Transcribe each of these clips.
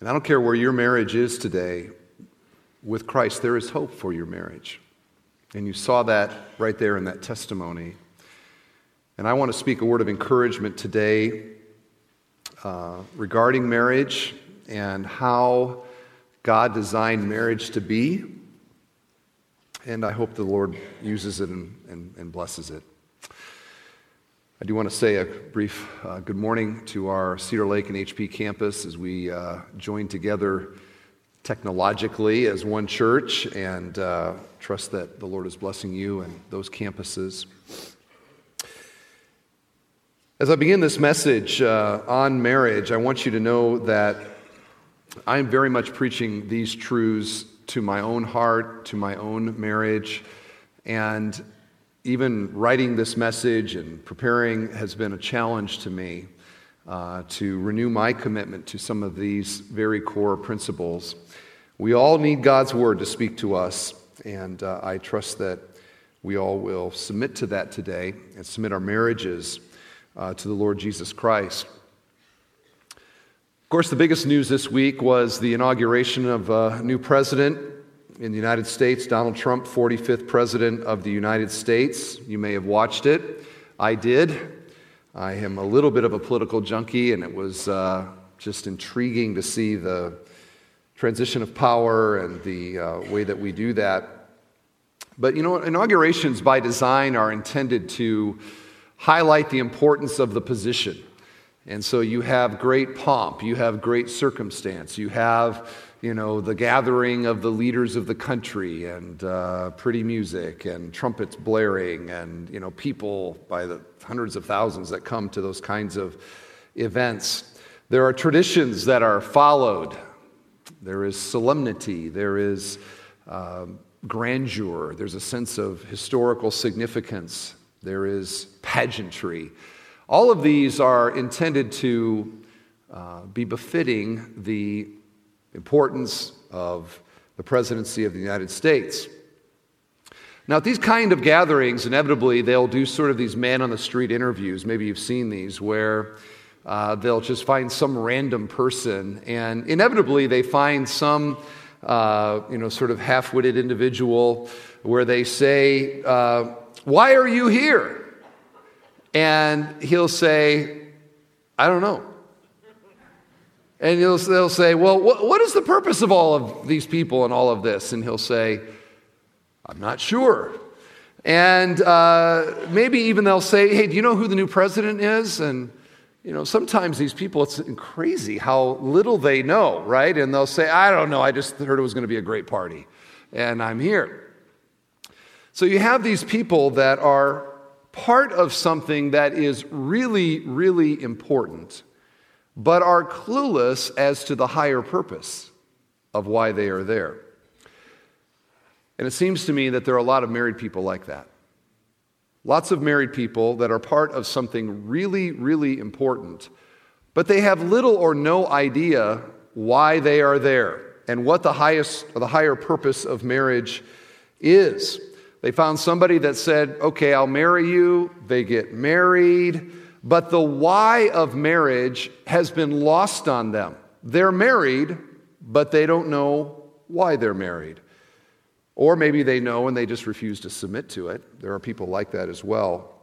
And I don't care where your marriage is today, with Christ, there is hope for your marriage. And you saw that right there in that testimony. And I want to speak a word of encouragement today uh, regarding marriage and how God designed marriage to be. And I hope the Lord uses it and, and, and blesses it. I do want to say a brief uh, good morning to our Cedar Lake and HP campus as we uh, join together technologically as one church and uh, trust that the Lord is blessing you and those campuses. As I begin this message uh, on marriage, I want you to know that I'm very much preaching these truths to my own heart, to my own marriage, and even writing this message and preparing has been a challenge to me uh, to renew my commitment to some of these very core principles. We all need God's word to speak to us, and uh, I trust that we all will submit to that today and submit our marriages uh, to the Lord Jesus Christ. Of course, the biggest news this week was the inauguration of a new president in the United States, Donald Trump, 45th President of the United States. You may have watched it. I did. I am a little bit of a political junkie, and it was uh, just intriguing to see the transition of power and the uh, way that we do that. But you know, inaugurations by design are intended to highlight the importance of the position. And so you have great pomp, you have great circumstance, you have you know, the gathering of the leaders of the country and uh, pretty music and trumpets blaring and, you know, people by the hundreds of thousands that come to those kinds of events. There are traditions that are followed. There is solemnity. There is uh, grandeur. There's a sense of historical significance. There is pageantry. All of these are intended to uh, be befitting the importance of the presidency of the United States. Now, at these kind of gatherings, inevitably they'll do sort of these man on the street interviews. Maybe you've seen these where uh, they'll just find some random person, and inevitably they find some, uh, you know, sort of half witted individual where they say, uh, Why are you here? And he'll say, I don't know. And they'll, they'll say, Well, what, what is the purpose of all of these people and all of this? And he'll say, I'm not sure. And uh, maybe even they'll say, Hey, do you know who the new president is? And, you know, sometimes these people, it's crazy how little they know, right? And they'll say, I don't know, I just heard it was going to be a great party, and I'm here. So you have these people that are part of something that is really, really important but are clueless as to the higher purpose of why they are there. And it seems to me that there are a lot of married people like that. Lots of married people that are part of something really, really important, but they have little or no idea why they are there and what the highest or the higher purpose of marriage is. They found somebody that said, Okay, I'll marry you. They get married. But the why of marriage has been lost on them. They're married, but they don't know why they're married. Or maybe they know and they just refuse to submit to it. There are people like that as well.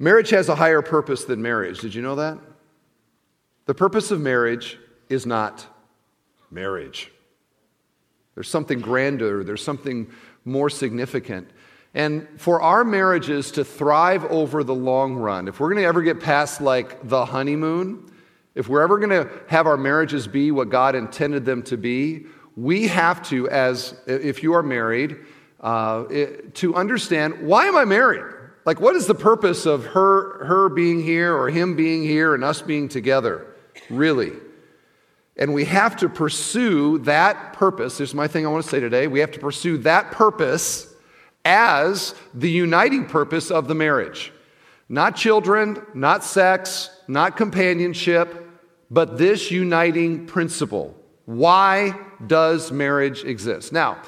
Marriage has a higher purpose than marriage. Did you know that? The purpose of marriage is not marriage. There's something grander, there's something more significant. And for our marriages to thrive over the long run, if we're going to ever get past like the honeymoon, if we're ever going to have our marriages be what God intended them to be, we have to, as if you are married, uh, it, to understand why am I married? Like, what is the purpose of her, her being here or him being here and us being together? Really? And we have to pursue that purpose. This is my thing I want to say today. We have to pursue that purpose as the uniting purpose of the marriage. Not children, not sex, not companionship, but this uniting principle. Why does marriage exist? Now,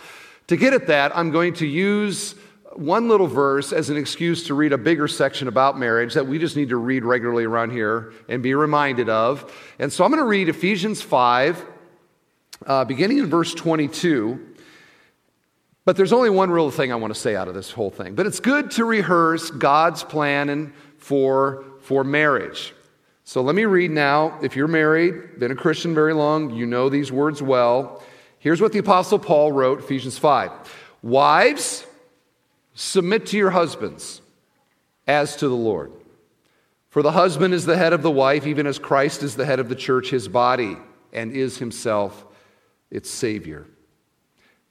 to get at that, I'm going to use one little verse as an excuse to read a bigger section about marriage that we just need to read regularly around here and be reminded of. And so I'm going to read Ephesians 5, uh, beginning in verse 22. But there's only one real thing I want to say out of this whole thing. But it's good to rehearse God's plan and for, for marriage. So let me read now. If you're married, been a Christian very long, you know these words well. Here's what the Apostle Paul wrote, Ephesians 5. Wives, submit to your husbands as to the Lord. For the husband is the head of the wife, even as Christ is the head of the church, his body, and is himself its Savior.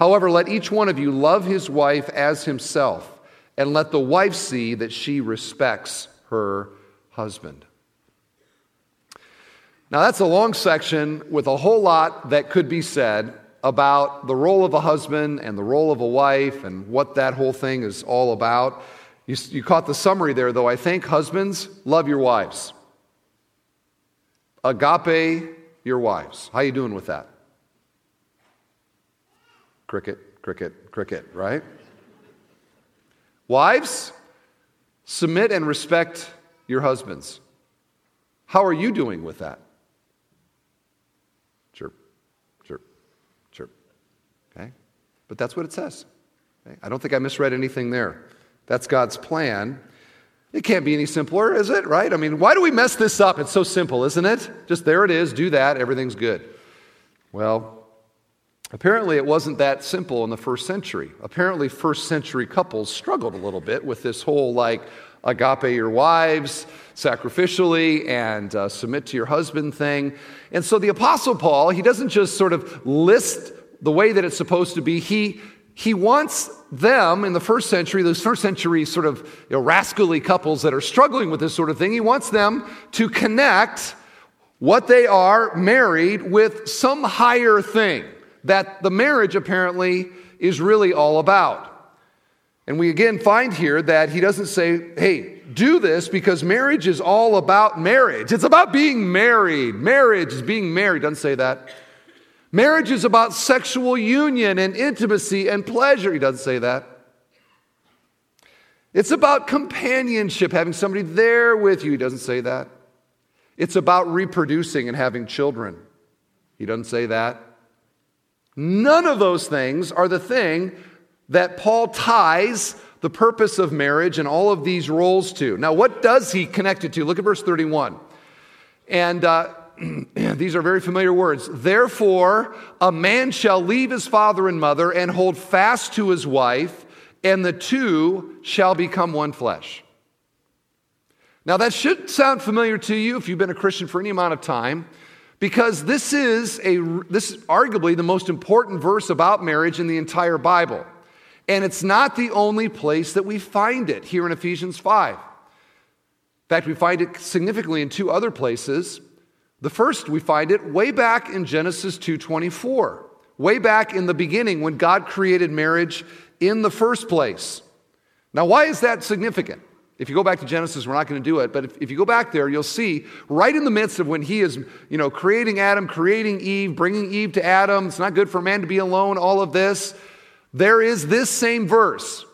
However, let each one of you love his wife as himself, and let the wife see that she respects her husband. Now, that's a long section with a whole lot that could be said about the role of a husband and the role of a wife and what that whole thing is all about. You, you caught the summary there, though. I think husbands, love your wives. Agape your wives. How you doing with that? Cricket, cricket, cricket, right? Wives, submit and respect your husbands. How are you doing with that? Chirp, chirp, chirp. Okay? But that's what it says. Okay? I don't think I misread anything there. That's God's plan. It can't be any simpler, is it? Right? I mean, why do we mess this up? It's so simple, isn't it? Just there it is, do that, everything's good. Well, apparently it wasn't that simple in the first century. Apparently, first century couples struggled a little bit with this whole like, agape your wives sacrificially and uh, submit to your husband thing. And so the Apostle Paul, he doesn't just sort of list the way that it's supposed to be. He, he wants them in the first century, those first century sort of you know, rascally couples that are struggling with this sort of thing, he wants them to connect what they are married with some higher thing that the marriage apparently is really all about. And we again find here that he doesn't say, hey, do this because marriage is all about marriage. It's about being married. Marriage is being married. Doesn't say that. Marriage is about sexual union and intimacy and pleasure. He doesn't say that. It's about companionship, having somebody there with you. He doesn't say that. It's about reproducing and having children. He doesn't say that. None of those things are the thing that Paul ties the purpose of marriage and all of these roles to. Now, what does he connect it to? Look at verse 31. And uh, these are very familiar words. Therefore, a man shall leave his father and mother and hold fast to his wife, and the two shall become one flesh. Now, that should sound familiar to you if you've been a Christian for any amount of time, because this is, a, this is arguably the most important verse about marriage in the entire Bible. And it's not the only place that we find it here in Ephesians 5. In fact, we find it significantly in two other places. The first, we find it way back in Genesis 2:24, way back in the beginning when God created marriage in the first place. Now, why is that significant? If you go back to Genesis, we're not going to do it, but if, if you go back there, you'll see right in the midst of when he is, you know, creating Adam, creating Eve, bringing Eve to Adam, it's not good for man to be alone, all of this, there is this same verse.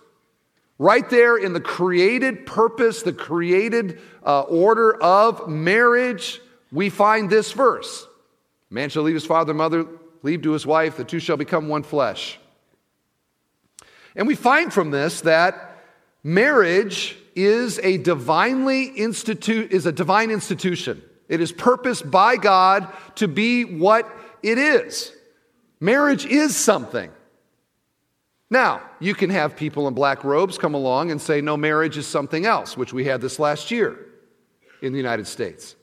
Right there in the created purpose, the created uh, order of marriage, we find this verse Man shall leave his father and mother, leave to his wife, the two shall become one flesh. And we find from this that marriage is a divinely institute is a divine institution. It is purposed by God to be what it is. Marriage is something. Now, you can have people in black robes come along and say, no, marriage is something else, which we had this last year in the United States.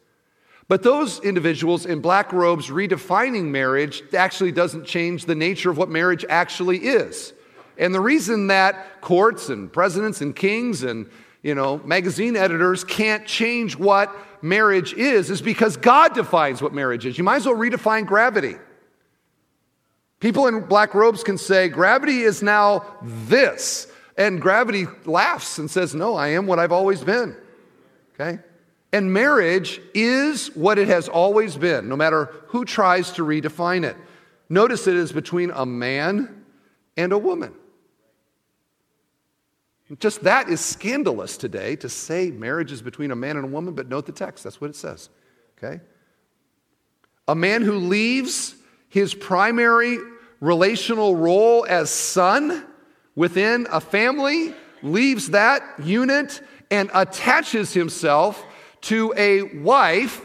But those individuals in black robes redefining marriage actually doesn't change the nature of what marriage actually is. And the reason that courts and presidents and kings and you know, magazine editors can't change what marriage is is because God defines what marriage is. You might as well redefine gravity. People in black robes can say, Gravity is now this. And gravity laughs and says, No, I am what I've always been. Okay? And marriage is what it has always been, no matter who tries to redefine it. Notice it is between a man and a woman. Just that is scandalous today to say marriage is between a man and a woman, but note the text. That's what it says. Okay? A man who leaves his primary relational role as son within a family, leaves that unit and attaches himself to a wife.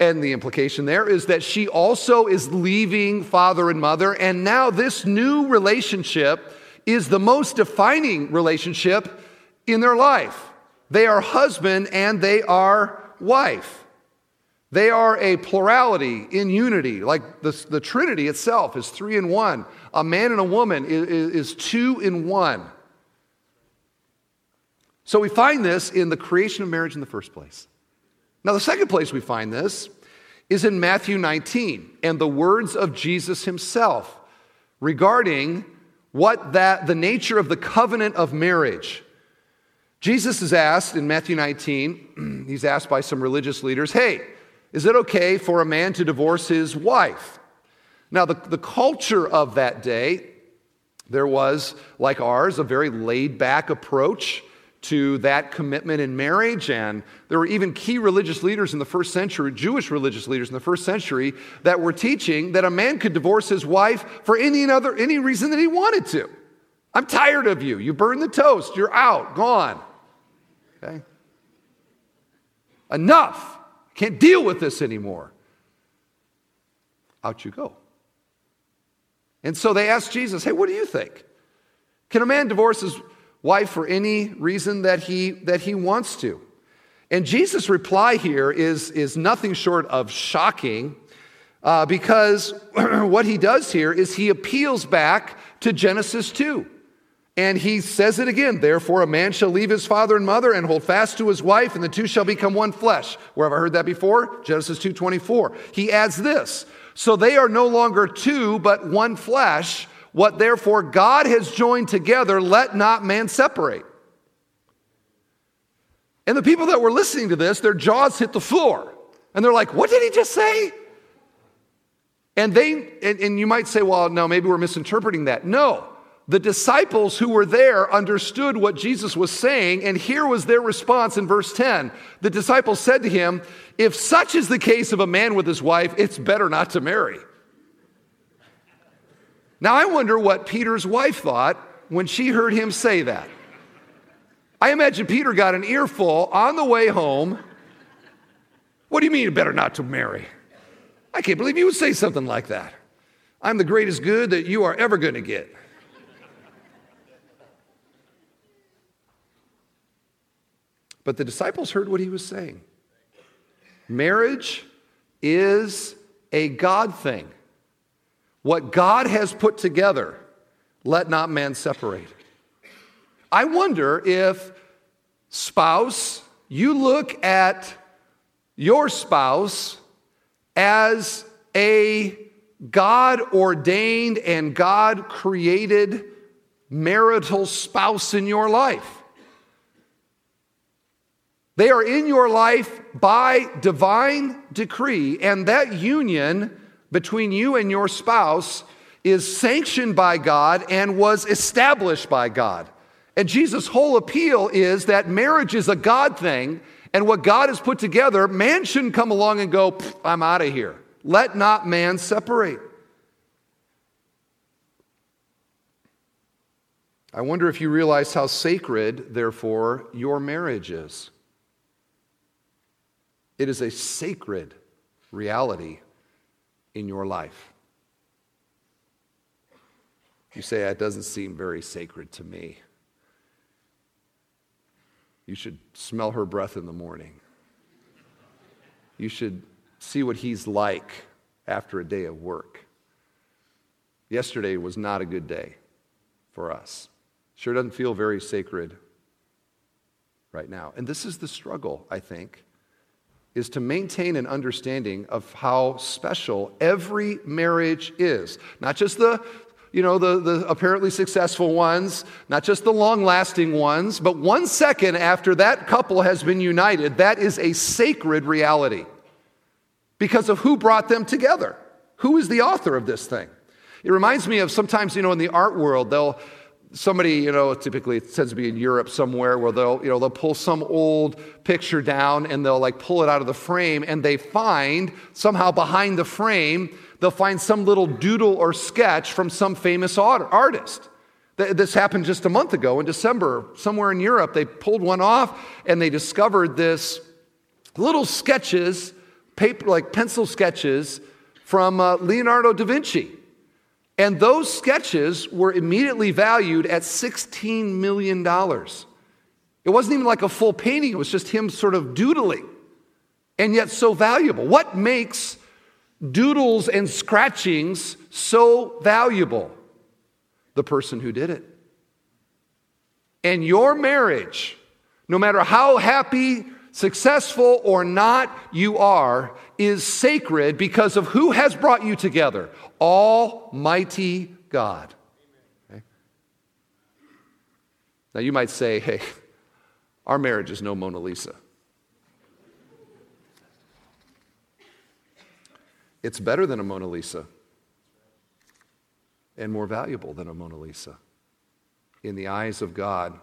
And the implication there is that she also is leaving father and mother. And now this new relationship is the most defining relationship in their life. They are husband and they are wife. They are a plurality in unity, like the, the Trinity itself is three in one. A man and a woman is, is two in one. So we find this in the creation of marriage in the first place. Now, the second place we find this is in Matthew 19 and the words of Jesus himself regarding what that the nature of the covenant of marriage. Jesus is asked in Matthew 19, he's asked by some religious leaders, "Hey, is it okay for a man to divorce his wife? Now, the, the culture of that day, there was, like ours, a very laid back approach to that commitment in marriage. And there were even key religious leaders in the first century, Jewish religious leaders in the first century, that were teaching that a man could divorce his wife for any other any reason that he wanted to. I'm tired of you. You burn the toast. You're out, gone. Okay? Enough. Can't deal with this anymore. Out you go. And so they asked Jesus, Hey, what do you think? Can a man divorce his wife for any reason that he, that he wants to? And Jesus' reply here is, is nothing short of shocking uh, because what he does here is he appeals back to Genesis 2. And he says it again. Therefore, a man shall leave his father and mother and hold fast to his wife, and the two shall become one flesh. Where have I heard that before? Genesis 2:24. He adds this: So they are no longer two, but one flesh. What therefore God has joined together, let not man separate. And the people that were listening to this, their jaws hit the floor. And they're like, what did he just say? And they, and, and you might say, well, no, maybe we're misinterpreting that. No. The disciples who were there understood what Jesus was saying, and here was their response in verse 10. The disciples said to him, If such is the case of a man with his wife, it's better not to marry. Now, I wonder what Peter's wife thought when she heard him say that. I imagine Peter got an earful on the way home. What do you mean, better not to marry? I can't believe you would say something like that. I'm the greatest good that you are ever going to get. But the disciples heard what he was saying. Marriage is a God thing. What God has put together, let not man separate. I wonder if, spouse, you look at your spouse as a God ordained and God created marital spouse in your life. They are in your life by divine decree, and that union between you and your spouse is sanctioned by God and was established by God. And Jesus' whole appeal is that marriage is a God thing, and what God has put together, man shouldn't come along and go, I'm out of here. Let not man separate. I wonder if you realize how sacred, therefore, your marriage is. It is a sacred reality in your life. You say, that doesn't seem very sacred to me. You should smell her breath in the morning. You should see what he's like after a day of work. Yesterday was not a good day for us. Sure doesn't feel very sacred right now. And this is the struggle, I think, is to maintain an understanding of how special every marriage is. Not just the you know, the, the apparently successful ones, not just the long lasting ones, but one second after that couple has been united, that is a sacred reality because of who brought them together. Who is the author of this thing? It reminds me of sometimes, you know, in the art world, they'll, somebody, you know, typically it tends to be in Europe somewhere where they'll, you know, they'll pull some old picture down and they'll like pull it out of the frame and they find somehow behind the frame, they'll find some little doodle or sketch from some famous artist. This happened just a month ago in December, somewhere in Europe. They pulled one off and they discovered this little sketches, paper, like pencil sketches from uh, Leonardo da Vinci. And those sketches were immediately valued at $16 million. It wasn't even like a full painting, it was just him sort of doodling, and yet so valuable. What makes doodles and scratchings so valuable? The person who did it. And your marriage, no matter how happy, successful, or not you are, is sacred because of who has brought you together Almighty God. Okay? Now, you might say, hey, our marriage is no Mona Lisa. It's better than a Mona Lisa and more valuable than a Mona Lisa in the eyes of God.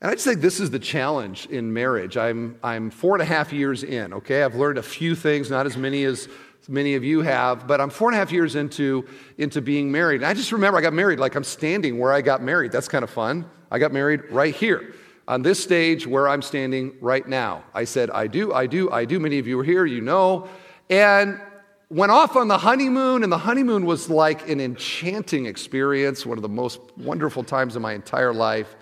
And I just think this is the challenge in marriage. I'm, I'm four and a half years in, okay? I've learned a few things, not as many as many of you have, but I'm four and a half years into, into being married. And I just remember I got married like I'm standing where I got married. That's kind of fun. I got married right here on this stage where I'm standing right now. I said, I do, I do, I do. Many of you are here, you know. And went off on the honeymoon, and the honeymoon was like an enchanting experience, one of the most wonderful times of my entire life.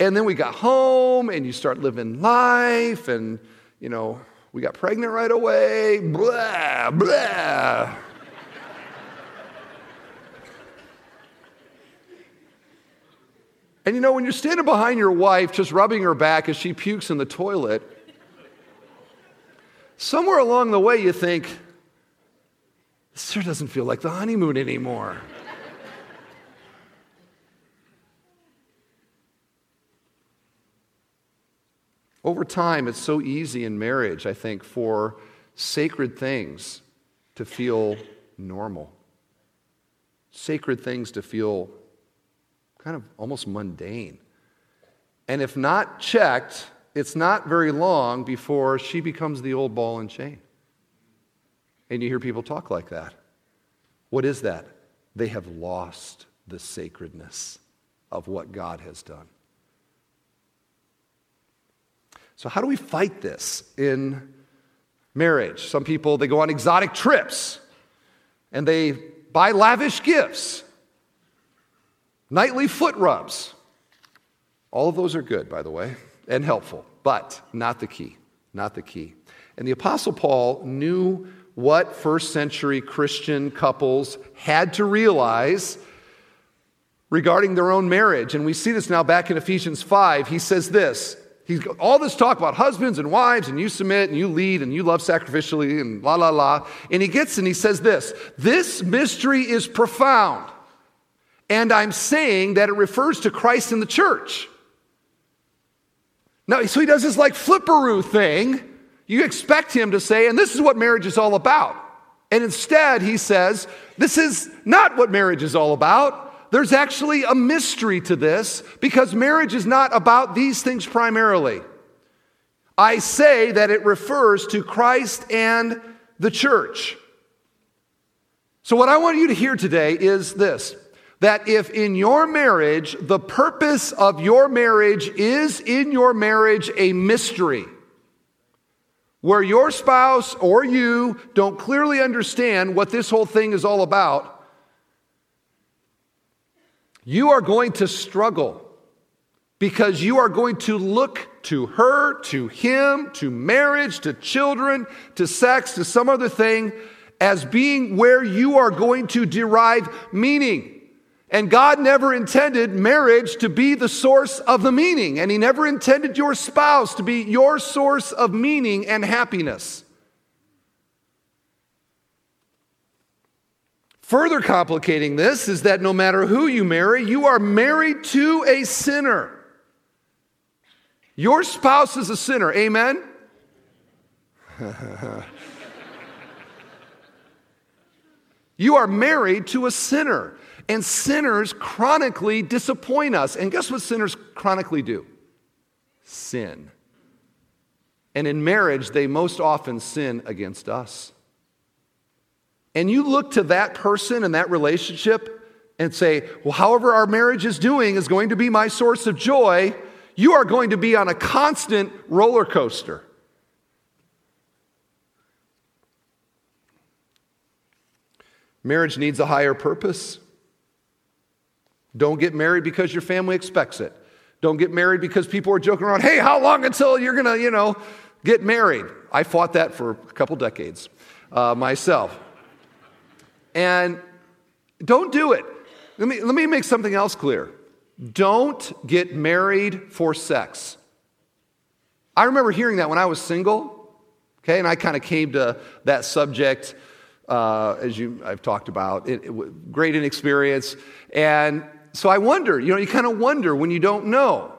And then we got home and you start living life and, you know, we got pregnant right away, blah, blah. and you know, when you're standing behind your wife, just rubbing her back as she pukes in the toilet, somewhere along the way you think, this sure doesn't feel like the honeymoon anymore. Over time, it's so easy in marriage, I think, for sacred things to feel normal, sacred things to feel kind of almost mundane. And if not checked, it's not very long before she becomes the old ball and chain. And you hear people talk like that. What is that? They have lost the sacredness of what God has done. So, how do we fight this in marriage? Some people, they go on exotic trips and they buy lavish gifts, nightly foot rubs. All of those are good, by the way, and helpful, but not the key. Not the key. And the Apostle Paul knew what first century Christian couples had to realize regarding their own marriage. And we see this now back in Ephesians 5. He says this He's got all this talk about husbands and wives, and you submit and you lead and you love sacrificially and la la la. And he gets and he says this This mystery is profound. And I'm saying that it refers to Christ in the church. Now, so he does this like flipperoo thing. You expect him to say, and this is what marriage is all about. And instead, he says, this is not what marriage is all about. There's actually a mystery to this because marriage is not about these things primarily. I say that it refers to Christ and the church. So, what I want you to hear today is this that if in your marriage, the purpose of your marriage is in your marriage a mystery, where your spouse or you don't clearly understand what this whole thing is all about, you are going to struggle because you are going to look to her, to him, to marriage, to children, to sex, to some other thing as being where you are going to derive meaning. And God never intended marriage to be the source of the meaning, and He never intended your spouse to be your source of meaning and happiness. Further complicating this is that no matter who you marry, you are married to a sinner. Your spouse is a sinner. Amen? you are married to a sinner. And sinners chronically disappoint us. And guess what sinners chronically do? Sin. And in marriage, they most often sin against us. And you look to that person and that relationship and say, well, however our marriage is doing is going to be my source of joy you are going to be on a constant roller coaster. Marriage needs a higher purpose. Don't get married because your family expects it. Don't get married because people are joking around, hey, how long until you're going to, you know, get married? I fought that for a couple decades uh, myself. And don't do it. Let me, let me make something else clear. Don't get married for sex. I remember hearing that when I was single, okay, and I kind of came to that subject uh, as you I've talked about. It, it, great inexperience, and so I wonder. You know, you kind of wonder when you don't know.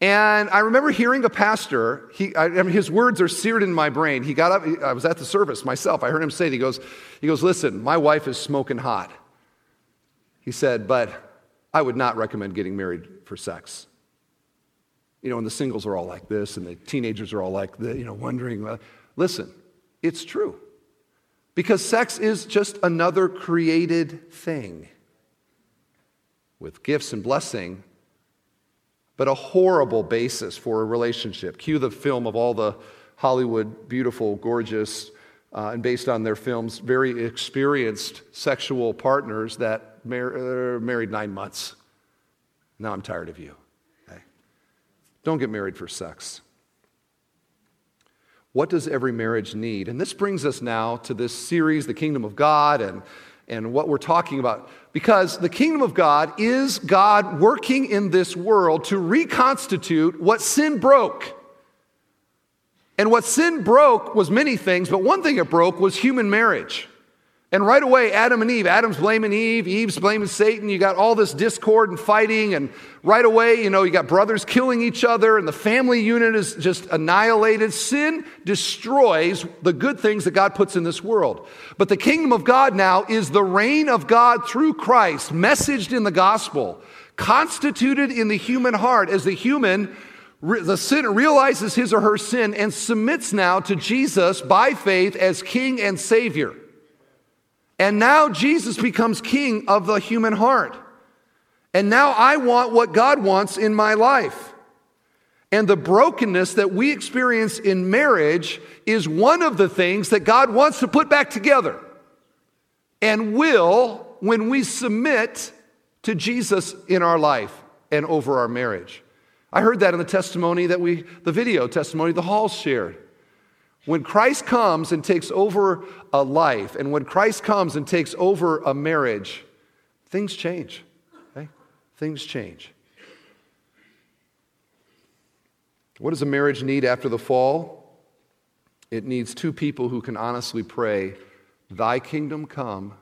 And I remember hearing a pastor. He, I, I mean, his words are seared in my brain. He got up. I was at the service myself. I heard him say, it. "He goes, he goes, listen, my wife is smoking hot." He said, "But." I would not recommend getting married for sex. You know, and the singles are all like this, and the teenagers are all like, the, you know, wondering. Uh, listen, it's true. Because sex is just another created thing with gifts and blessing, but a horrible basis for a relationship. Cue the film of all the Hollywood, beautiful, gorgeous, uh, and based on their films, very experienced sexual partners that mar- uh, married nine months. Now I'm tired of you. Okay? Don't get married for sex. What does every marriage need? And this brings us now to this series, The Kingdom of God, and, and what we're talking about. Because the kingdom of God is God working in this world to reconstitute what sin broke. And what sin broke was many things, but one thing it broke was human marriage. And right away, Adam and Eve, Adam's blaming Eve, Eve's blaming Satan. You got all this discord and fighting. And right away, you know, you got brothers killing each other, and the family unit is just annihilated. Sin destroys the good things that God puts in this world. But the kingdom of God now is the reign of God through Christ, messaged in the gospel, constituted in the human heart as the human. The sinner realizes his or her sin and submits now to Jesus by faith as King and Savior. And now Jesus becomes king of the human heart. And now I want what God wants in my life. And the brokenness that we experience in marriage is one of the things that God wants to put back together and will when we submit to Jesus in our life and over our marriage. I heard that in the testimony that we, the video testimony the halls shared. When Christ comes and takes over a life, and when Christ comes and takes over a marriage, things change. Okay? Things change. What does a marriage need after the fall? It needs two people who can honestly pray, Thy kingdom come,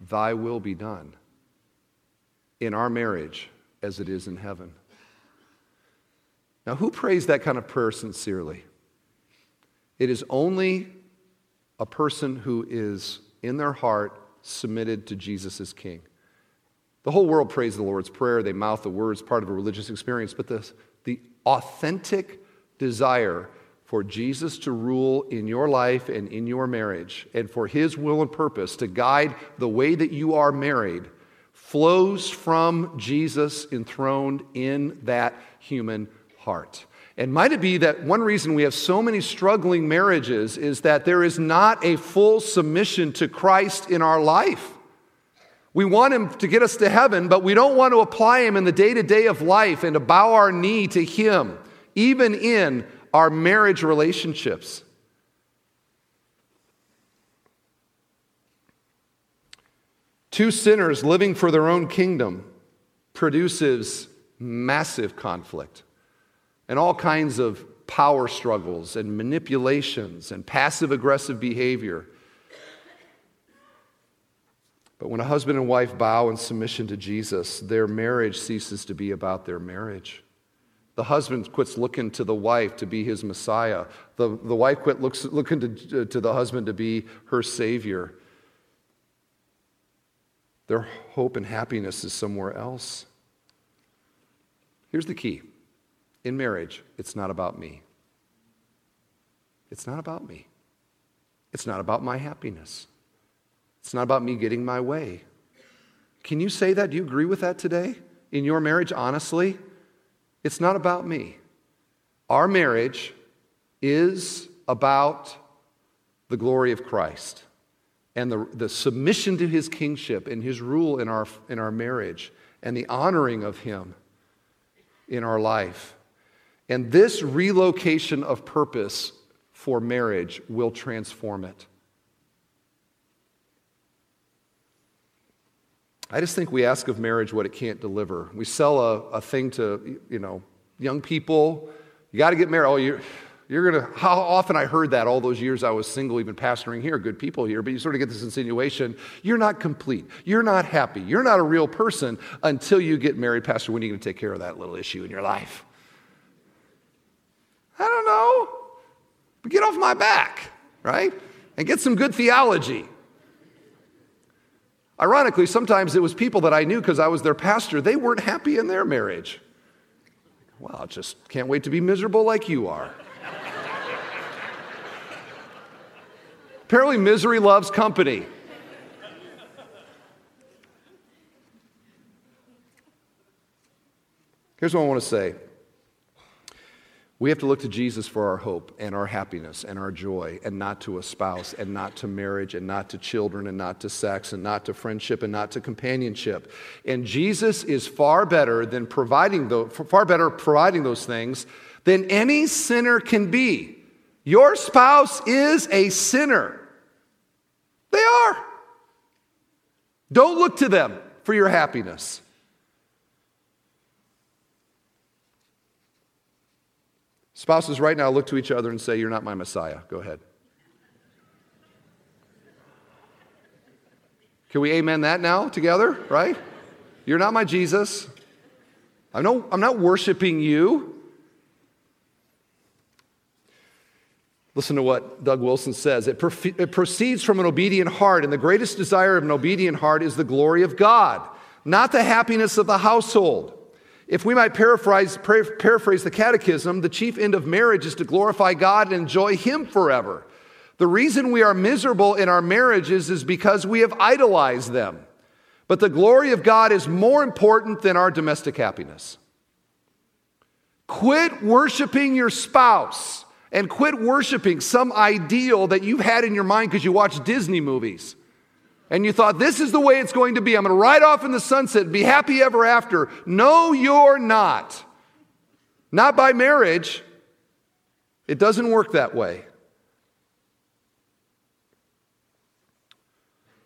Thy will be done in our marriage as it is in heaven. Now, who prays that kind of prayer sincerely? It is only a person who is in their heart submitted to Jesus as King. The whole world prays the Lord's Prayer, they mouth the words, part of a religious experience, but the, the authentic desire for Jesus to rule in your life and in your marriage, and for his will and purpose to guide the way that you are married, flows from Jesus enthroned in that human heart. And might it be that one reason we have so many struggling marriages is that there is not a full submission to Christ in our life? We want Him to get us to heaven, but we don't want to apply Him in the day to day of life and to bow our knee to Him, even in our marriage relationships. Two sinners living for their own kingdom produces massive conflict and all kinds of power struggles and manipulations and passive aggressive behavior. But when a husband and wife bow in submission to Jesus, their marriage ceases to be about their marriage. The husband quits looking to the wife to be his Messiah. The, the wife quit looks, looking to, to the husband to be her Savior. Their hope and happiness is somewhere else. Here's the key in marriage, it's not about me. It's not about me. It's not about my happiness. It's not about me getting my way. Can you say that? Do you agree with that today? In your marriage, honestly? It's not about me. Our marriage is about the glory of Christ and the, the submission to his kingship and his rule in our, in our marriage and the honoring of him in our life. And this relocation of purpose for marriage will transform it. I just think we ask of marriage what it can't deliver. We sell a, a thing to, you know, young people. You got to get married. Oh, you're, you're going to, how often I heard that all those years I was single, even pastoring here, good people here, but you sort of get this insinuation you're not complete. You're not happy. You're not a real person until you get married. Pastor, when are you going to take care of that little issue in your life? I don't know. But get off my back, right? And get some good theology. Ironically, sometimes it was people that I knew because I was their pastor, they weren't happy in their marriage. Well, I just can't wait to be miserable like you are. Apparently, misery loves company. Here's what I want to say we have to look to Jesus for our hope and our happiness and our joy, and not to a spouse, and not to marriage, and not to children, and not to sex, and not to friendship, and not to companionship. And Jesus is far better than providing those, far better providing those things than any sinner can be. Your spouse is a sinner. They are. Don't look to them for your happiness. Spouses, right now, look to each other and say, You're not my Messiah. Go ahead. Can we amen that now together, right? You're not my Jesus. I know I'm not worshiping you. Listen to what Doug Wilson says. It, it, proceeds from an obedient heart, and the greatest desire of an obedient heart is the glory of God, not the happiness of the household. If we might paraphrase, paraphrase the catechism, the chief end of marriage is to glorify God and enjoy Him forever. The reason we are miserable in our marriages is because we have idolized them. But the glory of God is more important than our domestic happiness. Quit worshiping your spouse and quit worshiping some ideal that you've had in your mind because you watch Disney movies. And you thought, this is the way it's going to be. I'm going to ride off in the sunset be happy ever after. No, you're not. Not by marriage. It doesn't work that way.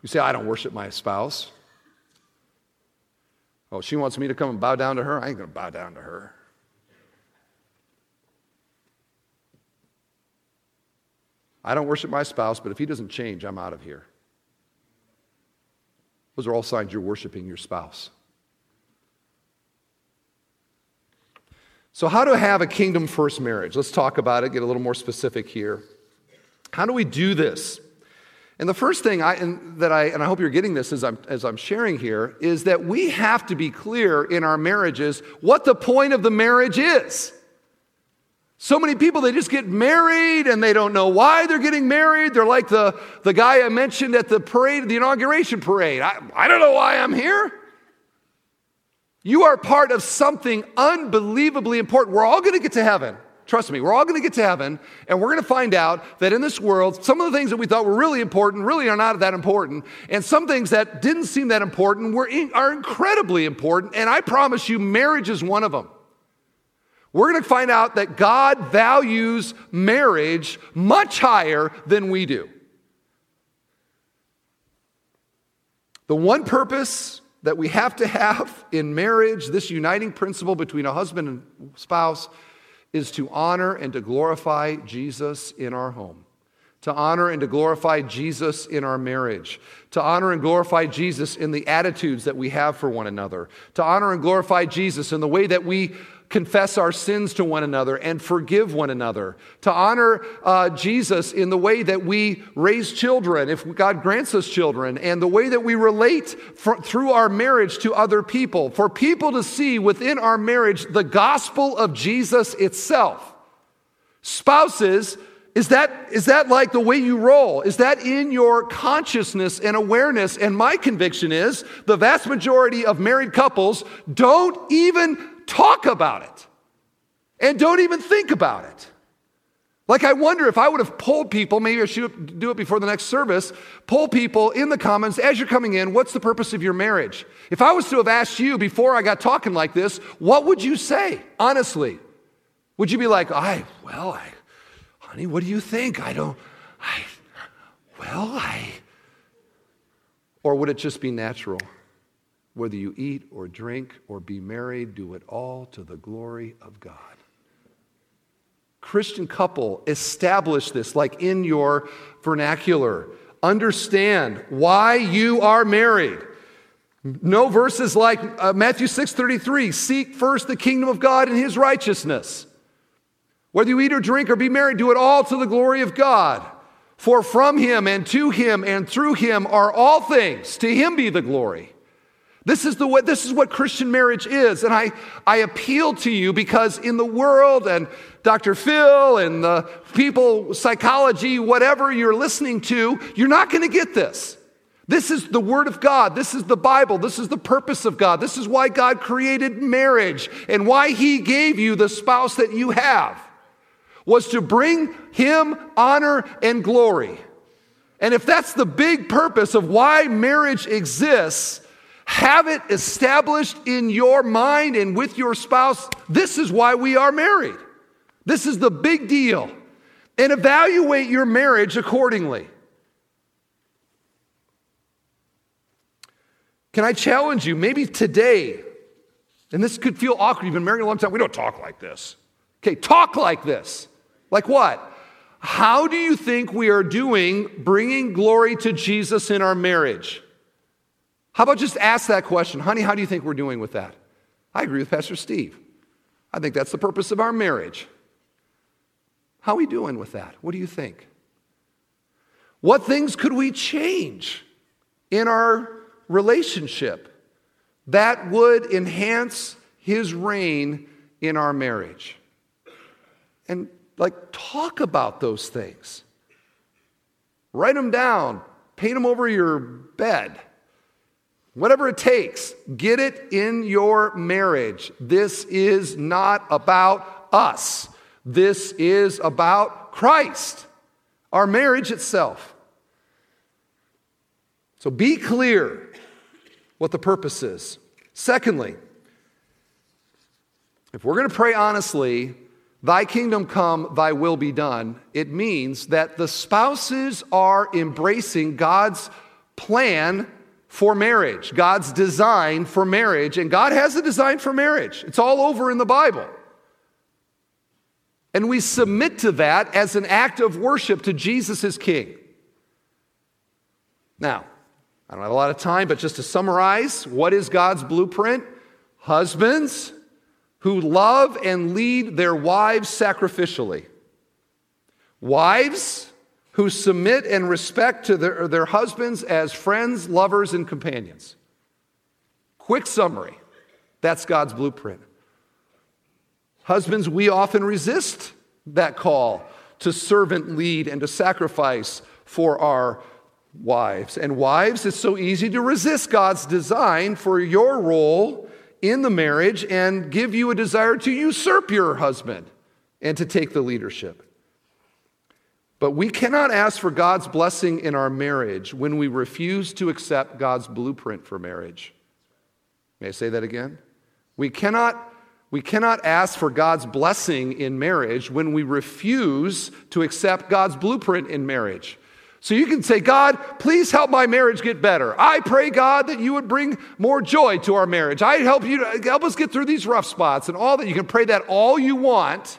You say, I don't worship my spouse. Oh, she wants me to come and bow down to her? I ain't going to bow down to her. I don't worship my spouse, but if he doesn't change, I'm out of here. Those are all signs you're worshiping your spouse. So, how to have a kingdom first marriage? Let's talk about it, get a little more specific here. How do we do this? And the first thing I, that I, and I hope you're getting this as I'm, as I'm sharing here, is that we have to be clear in our marriages what the point of the marriage is. So many people, they just get married and they don't know why they're getting married. They're like the, the guy I mentioned at the parade, the inauguration parade. I, I don't know why I'm here. You are part of something unbelievably important. We're all going to get to heaven. Trust me, we're all going to get to heaven, and we're going to find out that in this world, some of the things that we thought were really important really are not that important, and some things that didn't seem that important were are incredibly important. And I promise you, marriage is one of them. We're going to find out that God values marriage much higher than we do. The one purpose that we have to have in marriage, this uniting principle between a husband and spouse, is to honor and to glorify Jesus in our home, to honor and to glorify Jesus in our marriage, to honor and glorify Jesus in the attitudes that we have for one another, to honor and glorify Jesus in the way that we confess our sins to one another and forgive one another, to honor uh, Jesus in the way that we raise children, if God grants us children, and the way that we relate through our marriage to other people, for people to see within our marriage the gospel of Jesus itself. Spouses, is that, is that like the way you roll? Is that in your consciousness and awareness? And my conviction is the vast majority of married couples don't even talk about it and don't even think about it. Like, I wonder if I would have polled people, maybe I should do it before the next service, poll people in the comments as you're coming in, what's the purpose of your marriage? If I was to have asked you before I got talking like this, what would you say, honestly? Would you be like, I, well, I, honey, what do you think? I don't, I, well, I, or would it just be natural? Whether you eat or drink or be married, do it all to the glory of God. Christian couple, establish this like in your vernacular. Understand why you are married. No verses like uh, Matthew 6:33, seek first the kingdom of God and his righteousness. Whether you eat or drink or be married, do it all to the glory of God. For from him and to him and through him are all things. To him be the glory. This is, the way, this is what Christian marriage is. And I, I appeal to you because in the world and Dr. Phil and the people, psychology, whatever you're listening to, you're not going to get this. This is the Word of God. This is the Bible. This is the purpose of God. This is why God created marriage and why He gave you the spouse that you have was to bring Him honor and glory. And if that's the big purpose of why marriage exists, have it established in your mind and with your spouse. This is why we are married. This is the big deal. And evaluate your marriage accordingly. Can I challenge you, maybe today, and this could feel awkward, you've been married a long time, we don't talk like this. Okay, talk like this. Like what? How do you think we are doing bringing glory to Jesus in our marriage? How about just ask that question? Honey, how do you think we're doing with that? I agree with Pastor Steve. I think that's the purpose of our marriage. How are we doing with that? What do you think? What things could we change in our relationship that would enhance his reign in our marriage? And like, talk about those things. Write them down, paint them over your bed. Whatever it takes, get it in your marriage. This is not about us. This is about Christ, our marriage itself. So be clear what the purpose is. Secondly, if we're going to pray honestly, Thy kingdom come, thy will be done, it means that the spouses are embracing God's plan for marriage, God's design for marriage. And God has a design for marriage, it's all over in the Bible. And we submit to that as an act of worship to Jesus as King. Now, I don't have a lot of time, but just to summarize, what is God's blueprint? Husbands who love and lead their wives sacrificially. Wives who submit and respect to their, their husbands as friends, lovers, and companions. Quick summary that's God's blueprint. Husbands, we often resist that call to servant lead and to sacrifice for our wives. And wives, it's so easy to resist God's design for your role in the marriage and give you a desire to usurp your husband and to take the leadership. But we cannot ask for God's blessing in our marriage when we refuse to accept God's blueprint for marriage. May I say that again? We cannot, we cannot ask for God's blessing in marriage when we refuse to accept God's blueprint in marriage. So you can say, God, please help my marriage get better. I pray, God, that you would bring more joy to our marriage. I help you help us get through these rough spots and all that. You can pray that all you want.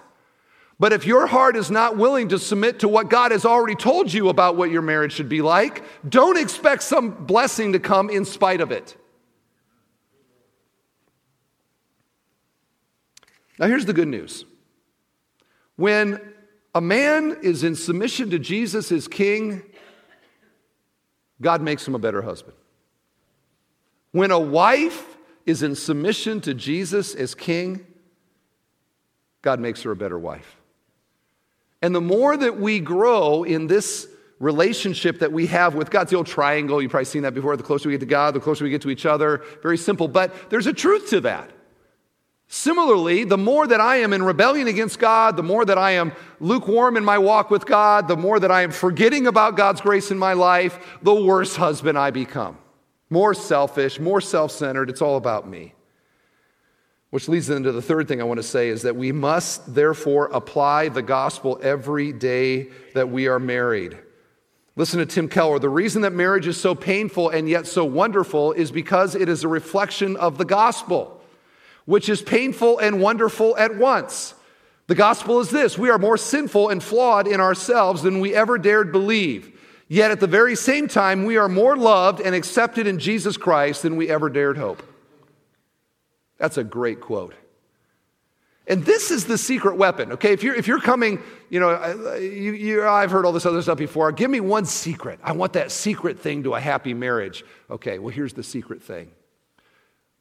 But if your heart is not willing to submit to what God has already told you about what your marriage should be like, don't expect some blessing to come in spite of it. Now, here's the good news. When a man is in submission to Jesus as king, God makes him a better husband. When a wife is in submission to Jesus as king, God makes her a better wife. And the more that we grow in this relationship that we have with God, it's the old triangle, you've probably seen that before. The closer we get to God, the closer we get to each other. Very simple, but there's a truth to that. Similarly, the more that I am in rebellion against God, the more that I am lukewarm in my walk with God, the more that I am forgetting about God's grace in my life, the worse husband I become. More selfish, more self centered. It's all about me. Which leads into the third thing I want to say is that we must therefore apply the gospel every day that we are married. Listen to Tim Keller. The reason that marriage is so painful and yet so wonderful is because it is a reflection of the gospel which is painful and wonderful at once. The gospel is this we are more sinful and flawed in ourselves than we ever dared believe. Yet at the very same time, we are more loved and accepted in Jesus Christ than we ever dared hope. That's a great quote. And this is the secret weapon, okay? If you're, if you're coming, you know, you, you, I've heard all this other stuff before. Give me one secret. I want that secret thing to a happy marriage. Okay, well, here's the secret thing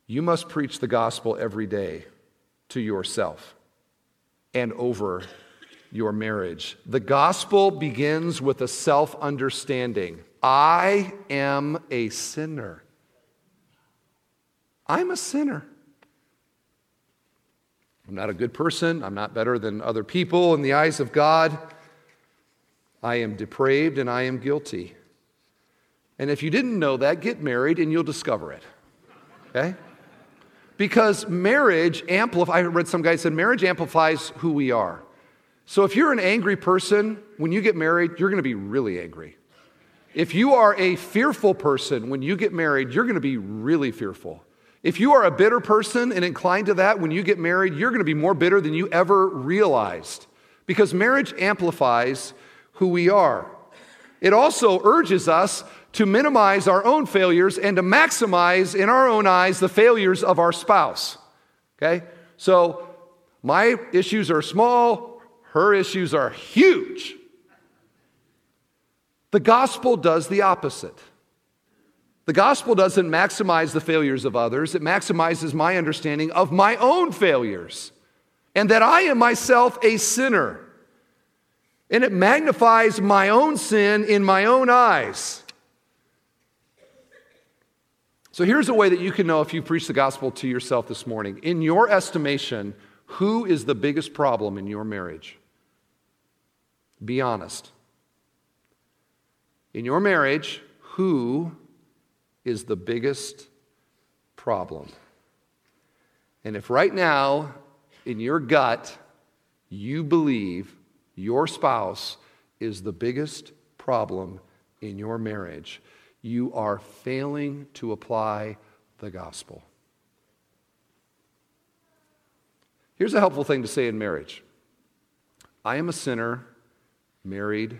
you must preach the gospel every day to yourself and over your marriage. The gospel begins with a self understanding I am a sinner. I'm a sinner. I'm not a good person. I'm not better than other people in the eyes of God. I am depraved and I am guilty. And if you didn't know that, get married and you'll discover it. Okay? Because marriage amplifies, I read some guy said, marriage amplifies who we are. So if you're an angry person, when you get married, you're to be really angry. If you are a fearful person, when you get married, you're to be really fearful. If you are a bitter person and inclined to that, when you get married, you're going to be more bitter than you ever realized. Because marriage amplifies who we are. It also urges us to minimize our own failures and to maximize, in our own eyes, the failures of our spouse. Okay? So my issues are small, her issues are huge. The gospel does the opposite. The gospel doesn't maximize the failures of others, it maximizes my understanding of my own failures and that I am myself a sinner. And it magnifies my own sin in my own eyes. So here's a way that you can know if you preach the gospel to yourself this morning. In your estimation, who is the biggest problem in your marriage? Be honest. In your marriage, who is the biggest problem? And if right now, in your gut, you believe your spouse is the biggest problem in your marriage, you are failing to apply the gospel. Here's a helpful thing to say in marriage I am a sinner married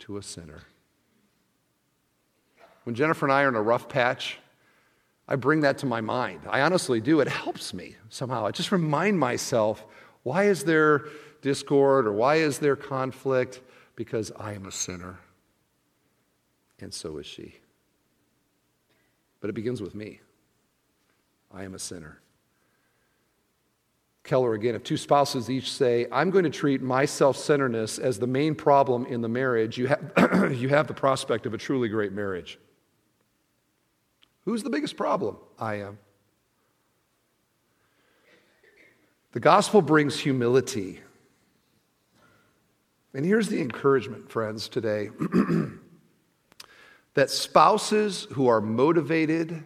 to a sinner. When Jennifer and I are in a rough patch, I bring that to my mind. I honestly do. It helps me somehow. I just remind myself why is there discord or why is there conflict? Because I am a sinner, and so is she. But it begins with me. I am a sinner. Keller again, if two spouses each say, I'm going to treat my self centeredness as the main problem in the marriage, you have, you have the prospect of a truly great marriage. Who's the biggest problem? I am. The gospel brings humility. And here's the encouragement, friends, today that spouses who are motivated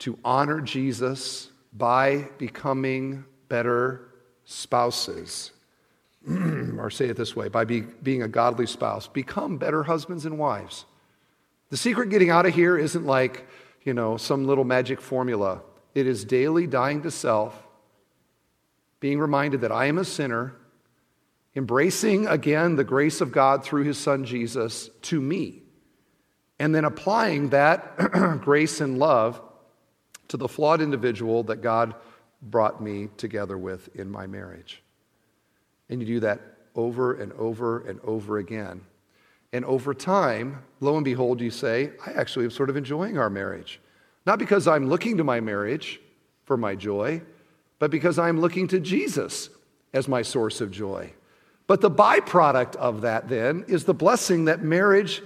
to honor Jesus by becoming better spouses, or say it this way, by be, being a godly spouse, become better husbands and wives. The secret getting out of here isn't like, you know, some little magic formula. It is daily dying to self, being reminded that I am a sinner, embracing again the grace of God through his son Jesus to me, and then applying that grace and love to the flawed individual that God brought me together with in my marriage. And you do that over and over and over again. And over time, lo and behold, you say, I actually am sort of enjoying our marriage. Not because I'm looking to my marriage for my joy, but because I'm looking to Jesus as my source of joy. But the byproduct of that then is the blessing that marriage,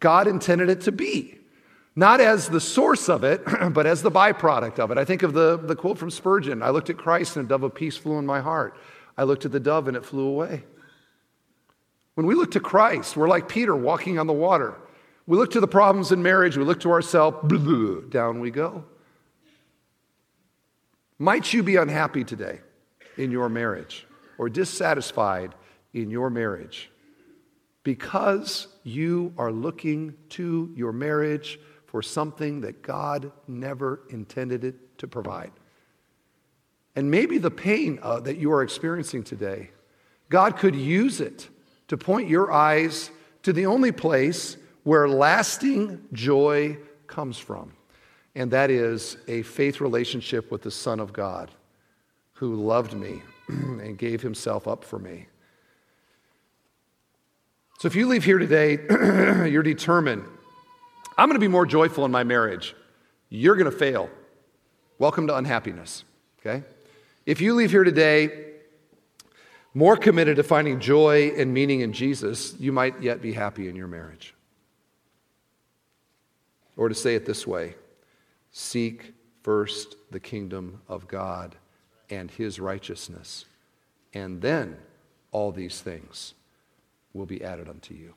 God intended it to be. Not as the source of it, but as the byproduct of it. I think of the, the quote from Spurgeon I looked at Christ and a dove of peace flew in my heart. I looked at the dove and it flew away. When we look to Christ, we're like Peter walking on the water. We look to the problems in marriage, we look to ourselves, down we go. Might you be unhappy today in your marriage or dissatisfied in your marriage because you are looking to your marriage for something that God never intended it to provide? And maybe the pain uh, that you are experiencing today, God could use it to point your eyes to the only place where lasting joy comes from, and that is a faith relationship with the Son of God who loved me and gave himself up for me. So if you leave here today, you're determined, I'm going to be more joyful in my marriage. You're going to fail. Welcome to unhappiness, okay? If you leave here today more committed to finding joy and meaning in Jesus, you might yet be happy in your marriage. Or to say it this way seek first the kingdom of God and his righteousness, and then all these things will be added unto you.